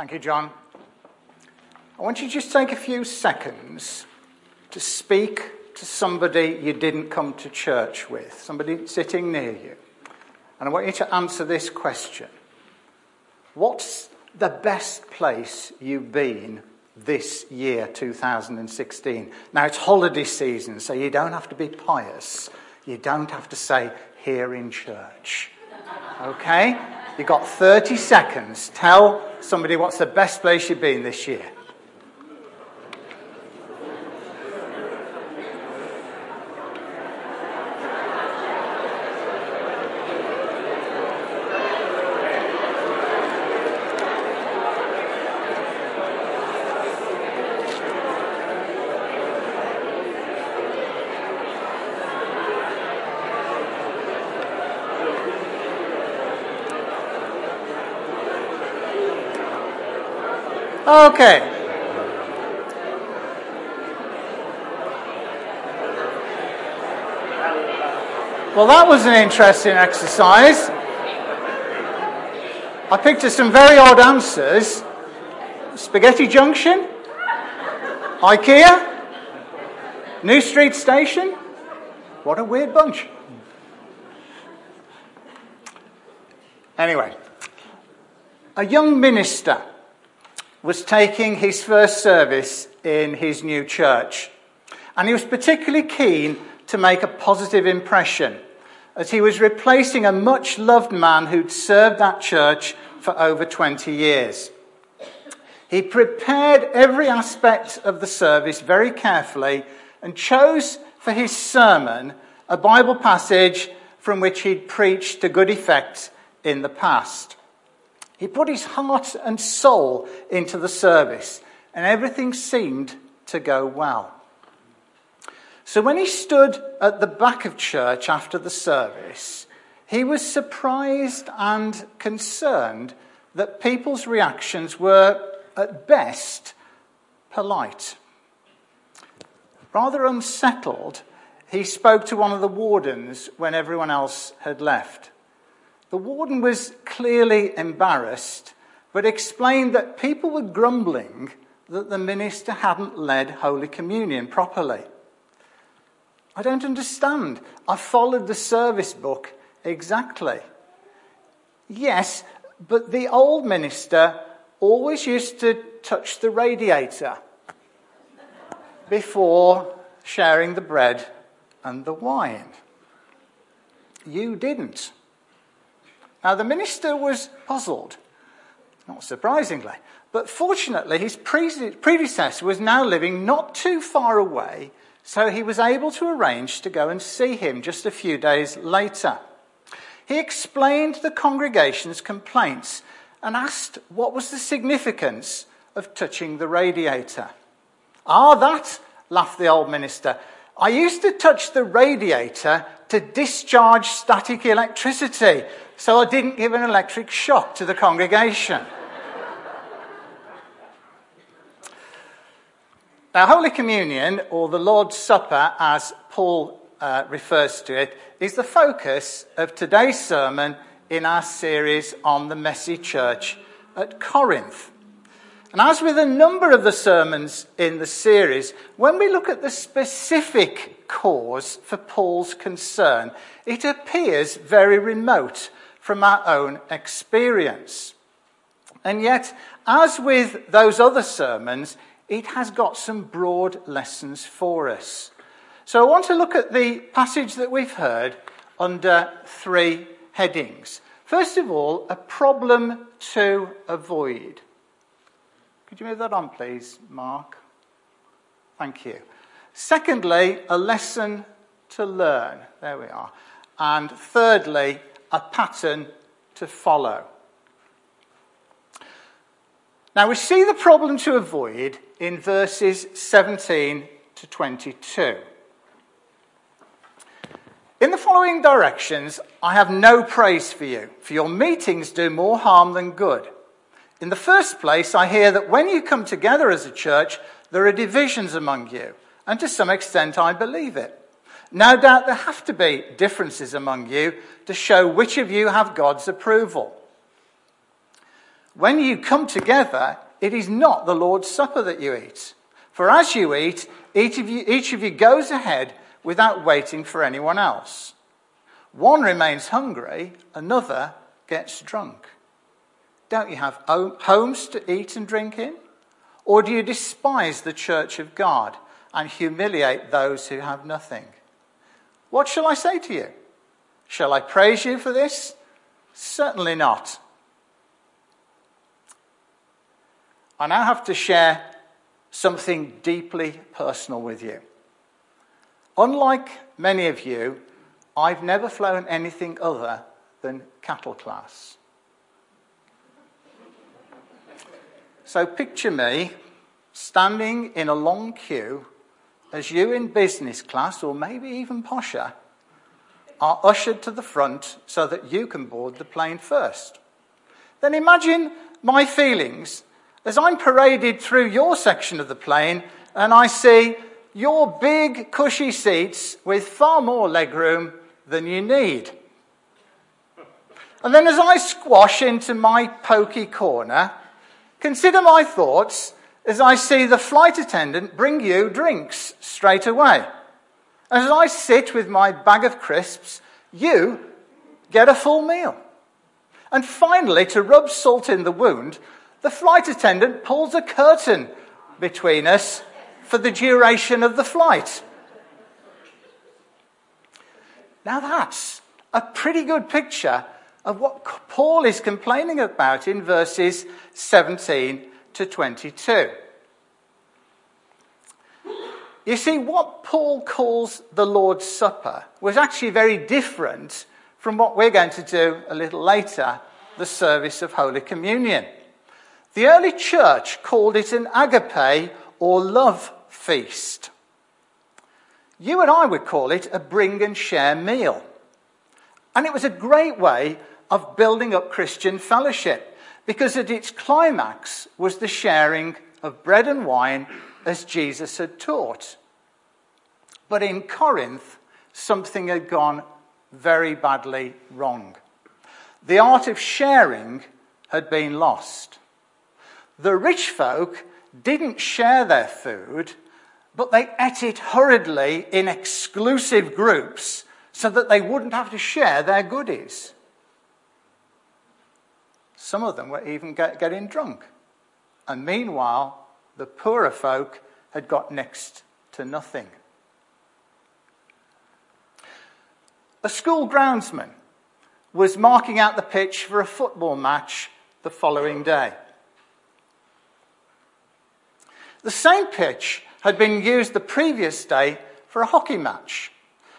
Thank you, John. I want you to just take a few seconds to speak to somebody you didn't come to church with, somebody sitting near you. And I want you to answer this question What's the best place you've been this year, 2016? Now, it's holiday season, so you don't have to be pious. You don't have to say, here in church. Okay? You've got 30 seconds. Tell somebody what's the best place you've been this year. Okay. Well, that was an interesting exercise. I picked up some very odd answers. Spaghetti Junction? IKEA? New Street Station? What a weird bunch. Anyway, a young minister was taking his first service in his new church. And he was particularly keen to make a positive impression as he was replacing a much loved man who'd served that church for over 20 years. He prepared every aspect of the service very carefully and chose for his sermon a Bible passage from which he'd preached to good effect in the past. He put his heart and soul into the service, and everything seemed to go well. So when he stood at the back of church after the service, he was surprised and concerned that people's reactions were, at best, polite. Rather unsettled, he spoke to one of the wardens when everyone else had left. The warden was clearly embarrassed, but explained that people were grumbling that the minister hadn't led Holy Communion properly. I don't understand. I followed the service book exactly. Yes, but the old minister always used to touch the radiator before sharing the bread and the wine. You didn't. Now, the minister was puzzled, not surprisingly. But fortunately, his predecessor was now living not too far away, so he was able to arrange to go and see him just a few days later. He explained the congregation's complaints and asked what was the significance of touching the radiator. Ah, that, laughed the old minister. I used to touch the radiator to discharge static electricity so I didn't give an electric shock to the congregation. now, Holy Communion, or the Lord's Supper, as Paul uh, refers to it, is the focus of today's sermon in our series on the messy church at Corinth. And as with a number of the sermons in the series, when we look at the specific cause for Paul's concern, it appears very remote from our own experience. And yet, as with those other sermons, it has got some broad lessons for us. So I want to look at the passage that we've heard under three headings. First of all, a problem to avoid. Could you move that on, please, Mark? Thank you. Secondly, a lesson to learn. There we are. And thirdly, a pattern to follow. Now we see the problem to avoid in verses 17 to 22. In the following directions, I have no praise for you, for your meetings do more harm than good. In the first place, I hear that when you come together as a church, there are divisions among you, and to some extent I believe it. No doubt there have to be differences among you to show which of you have God's approval. when you come together, it is not the Lord's Supper that you eat. For as you eat, each of you, each of you goes ahead without waiting for anyone else. One remains hungry, another gets drunk. Don't you have homes to eat and drink in? Or do you despise the church of God and humiliate those who have nothing? What shall I say to you? Shall I praise you for this? Certainly not. I now have to share something deeply personal with you. Unlike many of you, I've never flown anything other than cattle class. So picture me standing in a long queue as you in business class, or maybe even posher, are ushered to the front so that you can board the plane first. Then imagine my feelings as I'm paraded through your section of the plane and I see your big, cushy seats with far more legroom than you need. And then as I squash into my pokey corner, Consider my thoughts as I see the flight attendant bring you drinks straight away. And As I sit with my bag of crisps, you get a full meal. And finally, to rub salt in the wound, the flight attendant pulls a curtain between us for the duration of the flight. Now that's a pretty good picture of what Paul is complaining about in verses 17 to 22. You see, what Paul calls the Lord's Supper was actually very different from what we're going to do a little later, the service of Holy Communion. The early church called it an agape or love feast. You and I would call it a bring and share meal. And it was a great way of building up Christian fellowship because at its climax was the sharing of bread and wine as Jesus had taught. But in Corinth, something had gone very badly wrong. The art of sharing had been lost. The rich folk didn't share their food, but they ate it hurriedly in exclusive groups so that they wouldn't have to share their goodies. Some of them were even get, getting drunk. And meanwhile, the poorer folk had got next to nothing. A school groundsman was marking out the pitch for a football match the following day. The same pitch had been used the previous day for a hockey match.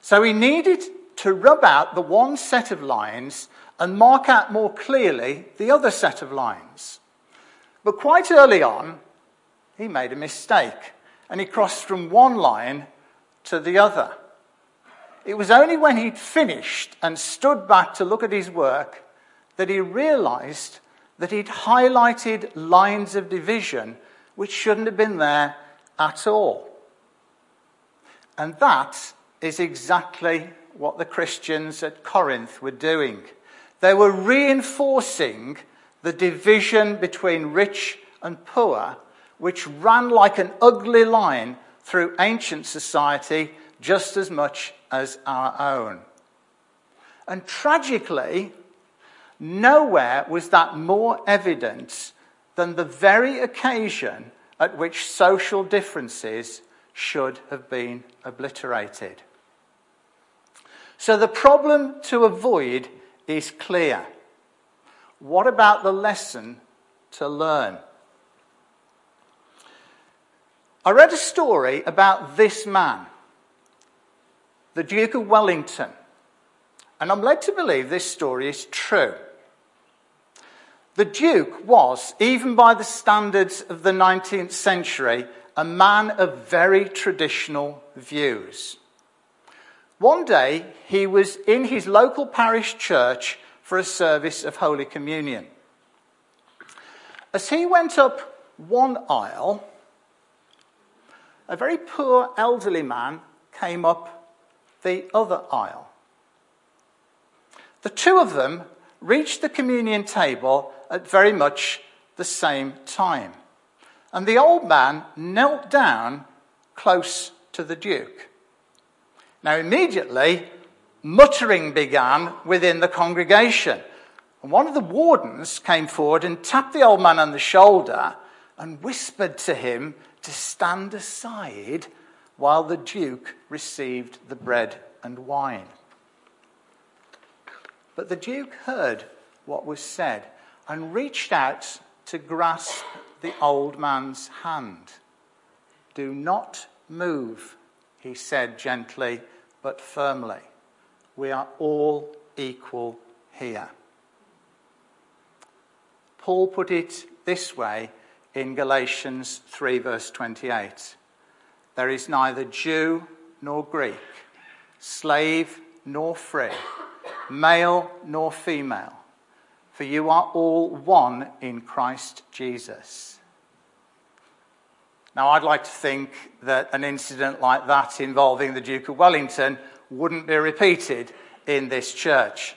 So he needed to rub out the one set of lines and mark out more clearly the other set of lines. But quite early on, he made a mistake and he crossed from one line to the other. It was only when he'd finished and stood back to look at his work that he realized that he'd highlighted lines of division which shouldn't have been there at all. And that is exactly what the Christians at Corinth were doing. They were reinforcing the division between rich and poor, which ran like an ugly line through ancient society just as much as our own. And tragically, nowhere was that more evident than the very occasion at which social differences should have been obliterated. So the problem to avoid is clear. What about the lesson to learn? I read a story about this man, the Duke of Wellington, and I'm led to believe this story is true. The Duke was, even by the standards of the 19th century, a man of very traditional views. One day, he was in his local parish church for a service of Holy Communion. As he went up one aisle, a very poor elderly man came up the other aisle. The two of them reached the communion table at very much the same time. And the old man knelt down close to the Duke. Now, immediately, muttering began within the congregation. And one of the wardens came forward and tapped the old man on the shoulder and whispered to him to stand aside while the Duke received the bread and wine. But the Duke heard what was said and reached out to grasp the old man's hand. Do not move, he said gently but firmly. We are all equal here. Paul put it this way in Galatians 3, verse 28 There is neither Jew nor Greek, slave nor free, male nor female, for you are all one in Christ Jesus. Now, I'd like to think that an incident like that involving the Duke of Wellington wouldn't be repeated in this church.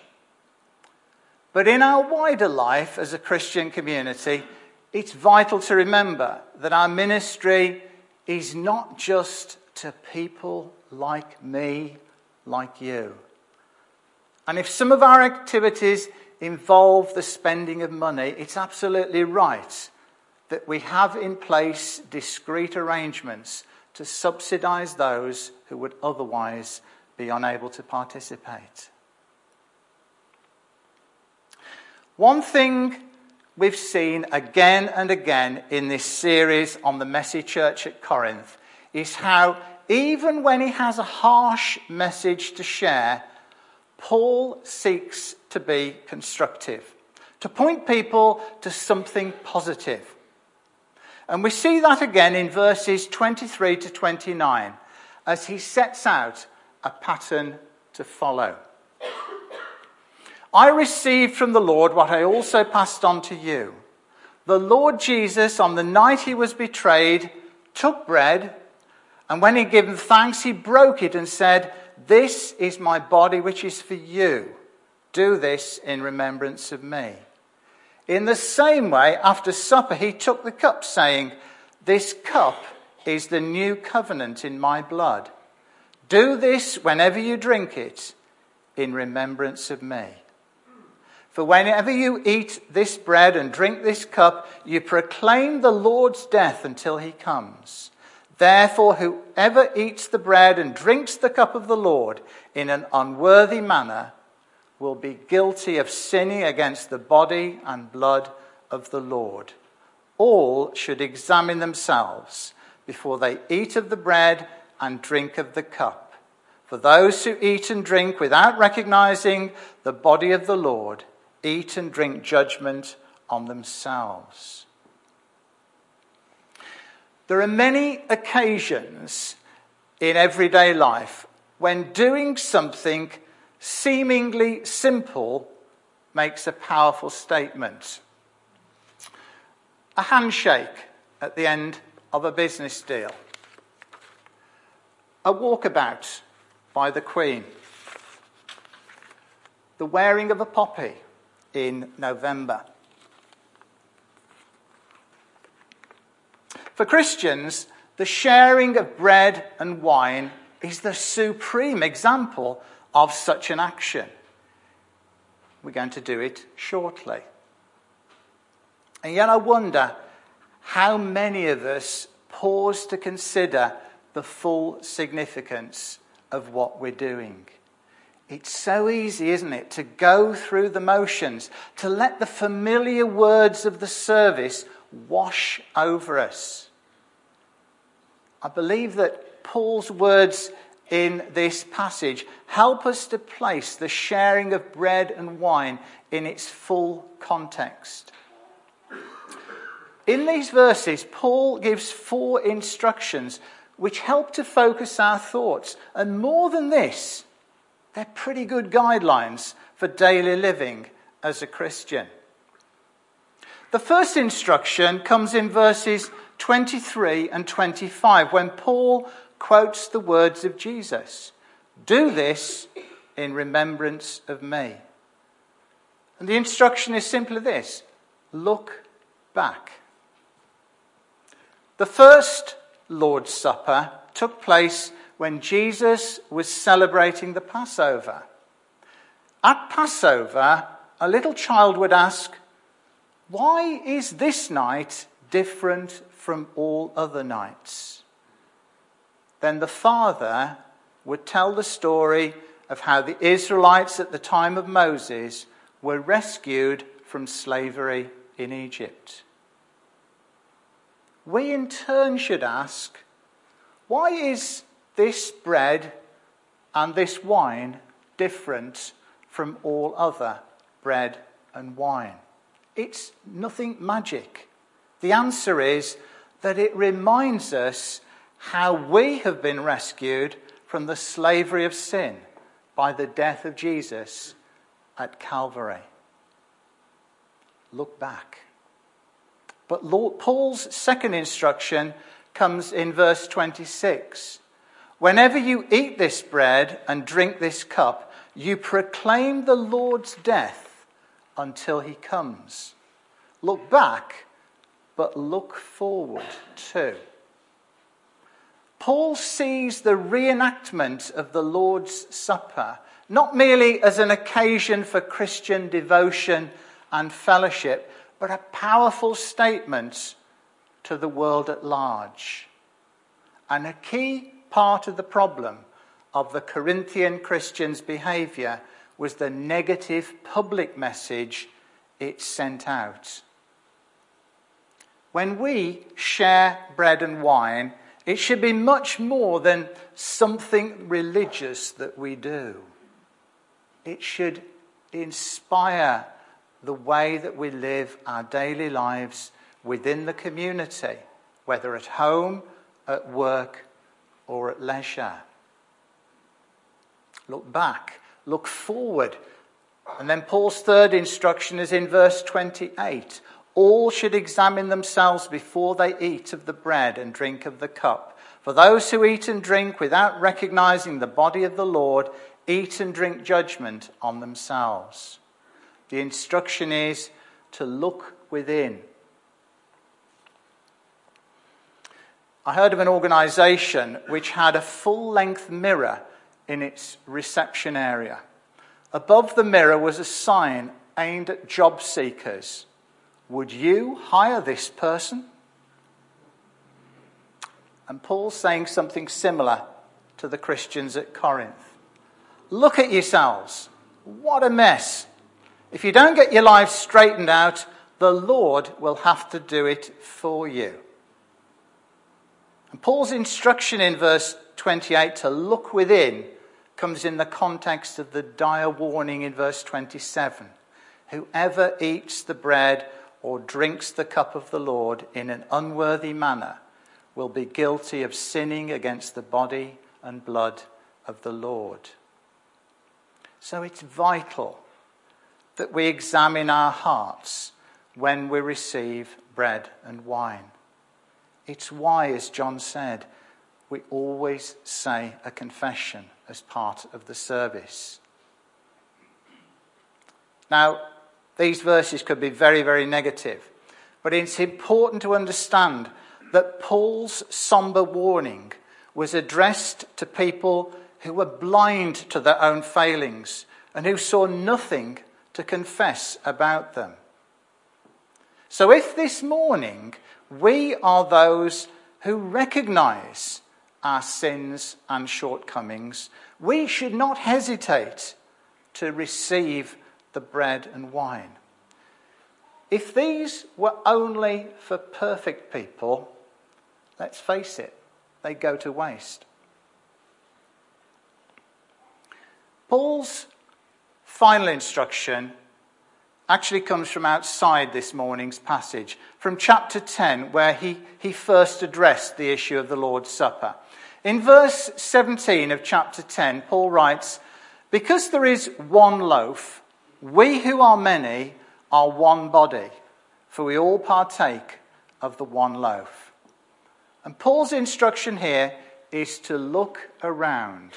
But in our wider life as a Christian community, it's vital to remember that our ministry is not just to people like me, like you. And if some of our activities involve the spending of money, it's absolutely right that we have in place discreet arrangements to subsidize those who would otherwise be unable to participate. One thing we've seen again and again in this series on the messy church at Corinth is how, even when he has a harsh message to share, Paul seeks to be constructive, to point people to something positive. And we see that again in verses 23 to 29 as he sets out a pattern to follow. I received from the Lord what I also passed on to you. The Lord Jesus, on the night he was betrayed, took bread, and when he had given thanks, he broke it and said, This is my body, which is for you. Do this in remembrance of me. In the same way, after supper, he took the cup, saying, This cup is the new covenant in my blood. Do this whenever you drink it in remembrance of me. For whenever you eat this bread and drink this cup, you proclaim the Lord's death until he comes. Therefore, whoever eats the bread and drinks the cup of the Lord in an unworthy manner will be guilty of sinning against the body and blood of the Lord. All should examine themselves before they eat of the bread and drink of the cup. For those who eat and drink without recognizing the body of the Lord eat and drink judgment on themselves. There are many occasions in everyday life when doing something seemingly simple makes a powerful statement. A handshake at the end of a business deal. A walkabout by the Queen. The wearing of a poppy in November. For Christians, the sharing of bread and wine is the supreme example of such an action. We're going to do it shortly. And yet, I wonder how many of us pause to consider the full significance of what we're doing. It's so easy, isn't it, to go through the motions, to let the familiar words of the service wash over us. I believe that Paul's words in this passage help us to place the sharing of bread and wine in its full context. In these verses, Paul gives four instructions which help to focus our thoughts. And more than this, they're pretty good guidelines for daily living as a Christian. The first instruction comes in verses 23 and 25 when Paul quotes the words of Jesus Do this in remembrance of me. And the instruction is simply this look back. The first Lord's Supper took place when Jesus was celebrating the Passover. At Passover, a little child would ask, Why is this night different from all other nights? Then the father would tell the story of how the Israelites at the time of Moses were rescued from slavery in Egypt. We in turn should ask, why is this bread and this wine different from all other bread and wine? It's nothing magic. The answer is that it reminds us how we have been rescued from the slavery of sin by the death of Jesus at Calvary. Look back. But Lord, Paul's second instruction comes in verse 26. Whenever you eat this bread and drink this cup, you proclaim the Lord's death until he comes. Look back, but look forward too. Paul sees the reenactment of the Lord's Supper not merely as an occasion for Christian devotion and fellowship, but a powerful statement to the world at large. And a key part of the problem of the Corinthian Christians' behavior was the negative public message it sent out. When we share bread and wine, it should be much more than something religious that we do. It should inspire the way that we live our daily lives within the community, whether at home, at work, or at leisure. Look back, look forward. And then Paul's third instruction is in verse 28 all should examine themselves before they eat of the bread and drink of the cup. For those who eat and drink without recognizing the body of the Lord eat and drink judgment on themselves. The instruction is to look within. I heard of an organization which had a full length mirror in its reception area. Above the mirror was a sign aimed at job seekers would you hire this person? And Paul's saying something similar to the Christians at Corinth. Look at yourselves. What a mess. If you don't get your lives straightened out, the Lord will have to do it for you. And Paul's instruction in verse 28 to look within comes in the context of the dire warning in verse 27. Whoever eats the bread or drinks the cup of the Lord in an unworthy manner will be guilty of sinning against the body and blood of the Lord. So it's vital that we examine our hearts when we receive bread and wine. It's why, as John said, we always say a confession as part of the service. Now, these verses could be very, very negative. But it's important to understand that Paul's somber warning was addressed to people who were blind to their own failings and who saw nothing to confess about them. So, if this morning we are those who recognize our sins and shortcomings, we should not hesitate to receive the bread and wine. If these were only for perfect people, let's face it, they go to waste. Paul's final instruction actually comes from outside this morning's passage, from chapter 10, where he, he first addressed the issue of the Lord's Supper. In verse 17 of chapter 10, Paul writes, Because there is one loaf, we who are many are one body, for we all partake of the one loaf. And Paul's instruction here is to look around.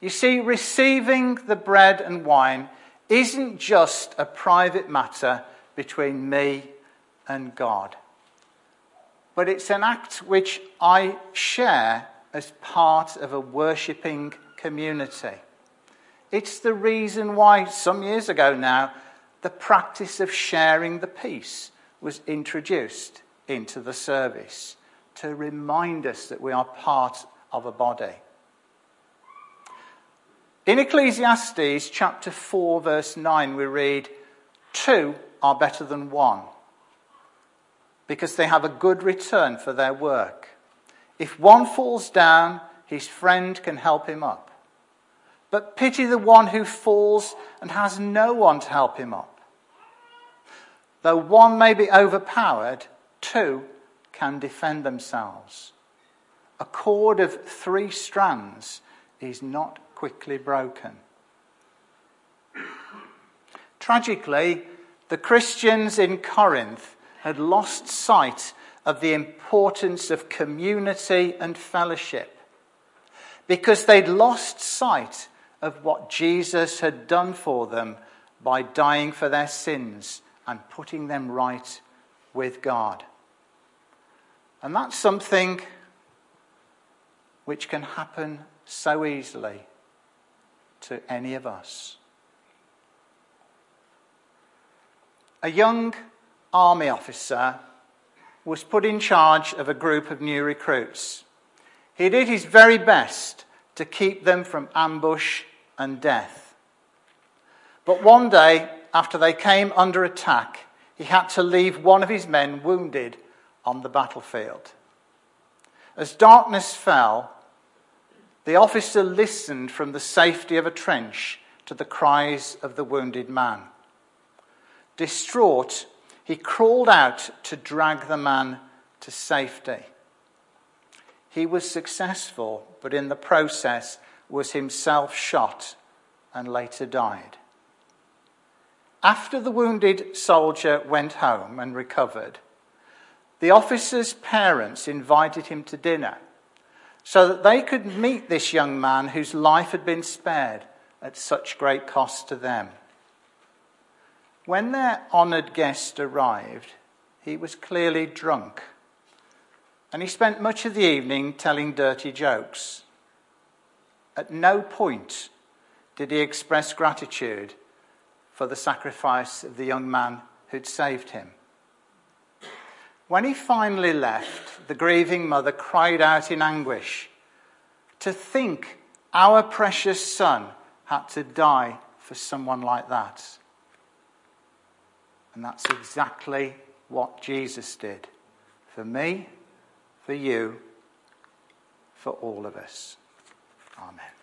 You see, receiving the bread and wine isn't just a private matter between me and God. But it's an act which I share as part of a worshipping community. It's the reason why, some years ago now, the practice of sharing the peace was introduced into the service to remind us that we are part of a body. In Ecclesiastes chapter 4, verse 9, we read, Two are better than one because they have a good return for their work. If one falls down, his friend can help him up. But pity the one who falls and has no one to help him up. Though one may be overpowered, two can defend themselves. A cord of three strands is not quickly broken. Tragically, the Christians in Corinth had lost sight of the importance of community and fellowship because they'd lost sight of what Jesus had done for them by dying for their sins and putting them right with God. And that's something which can happen so easily to any of us. A young army officer was put in charge of a group of new recruits. He did his very best to keep them from ambush and death. But one day, after they came under attack, he had to leave one of his men wounded on the battlefield. As darkness fell, the officer listened from the safety of a trench to the cries of the wounded man. Distraught, he crawled out to drag the man to safety. He was successful, but in the process was himself shot and later died. After the wounded soldier went home and recovered, the officer's parents invited him to dinner so that they could meet this young man whose life had been spared at such great cost to them. When their honoured guest arrived, he was clearly drunk, and he spent much of the evening telling dirty jokes. At no point did he express gratitude for the sacrifice of the young man who'd saved him. When he finally left, the grieving mother cried out in anguish to think our precious son had to die for someone like that. And that's exactly what Jesus did for me, for you, for all of us. Amen.